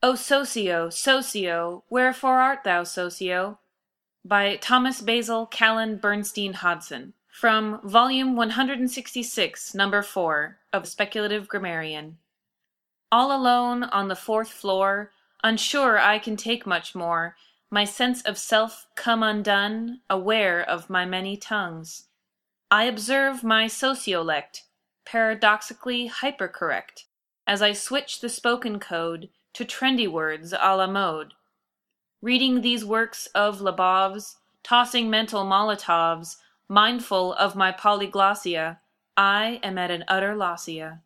O Socio, Socio, wherefore art thou, Socio? By Thomas Basil Callan Bernstein Hodson. From volume 166, number 4, of Speculative Grammarian. All alone on the fourth floor, unsure I can take much more, my sense of self come undone, aware of my many tongues. I observe my sociolect, paradoxically hypercorrect, as I switch the spoken code to trendy words a la mode. Reading these works of Labov's, tossing mental Molotovs, mindful of my polyglossia, I am at an utter lossia.